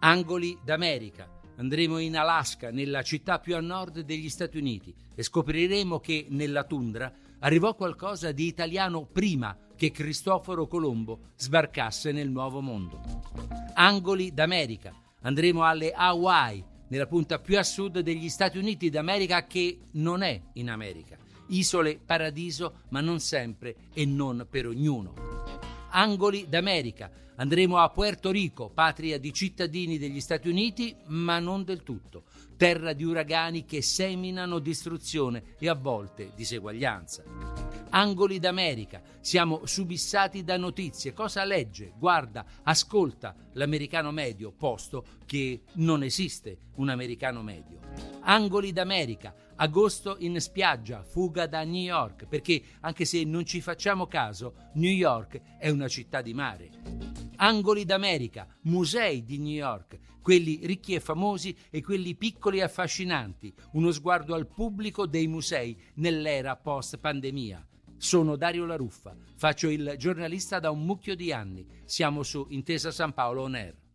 Angoli d'America. Andremo in Alaska, nella città più a nord degli Stati Uniti, e scopriremo che nella tundra arrivò qualcosa di italiano prima che Cristoforo Colombo sbarcasse nel Nuovo Mondo. Angoli d'America. Andremo alle Hawaii, nella punta più a sud degli Stati Uniti d'America che non è in America. Isole paradiso, ma non sempre e non per ognuno. Angoli d'America. Andremo a Puerto Rico, patria di cittadini degli Stati Uniti, ma non del tutto. Terra di uragani che seminano distruzione e a volte diseguaglianza. Angoli d'America. Siamo subissati da notizie. Cosa legge, guarda, ascolta l'americano medio, posto che non esiste un americano medio. Angoli d'America. Agosto in spiaggia, fuga da New York, perché anche se non ci facciamo caso, New York è una città di mare. Angoli d'America, musei di New York, quelli ricchi e famosi e quelli piccoli e affascinanti, uno sguardo al pubblico dei musei nell'era post-pandemia. Sono Dario La Ruffa, faccio il giornalista da un mucchio di anni. Siamo su Intesa San Paolo On Air.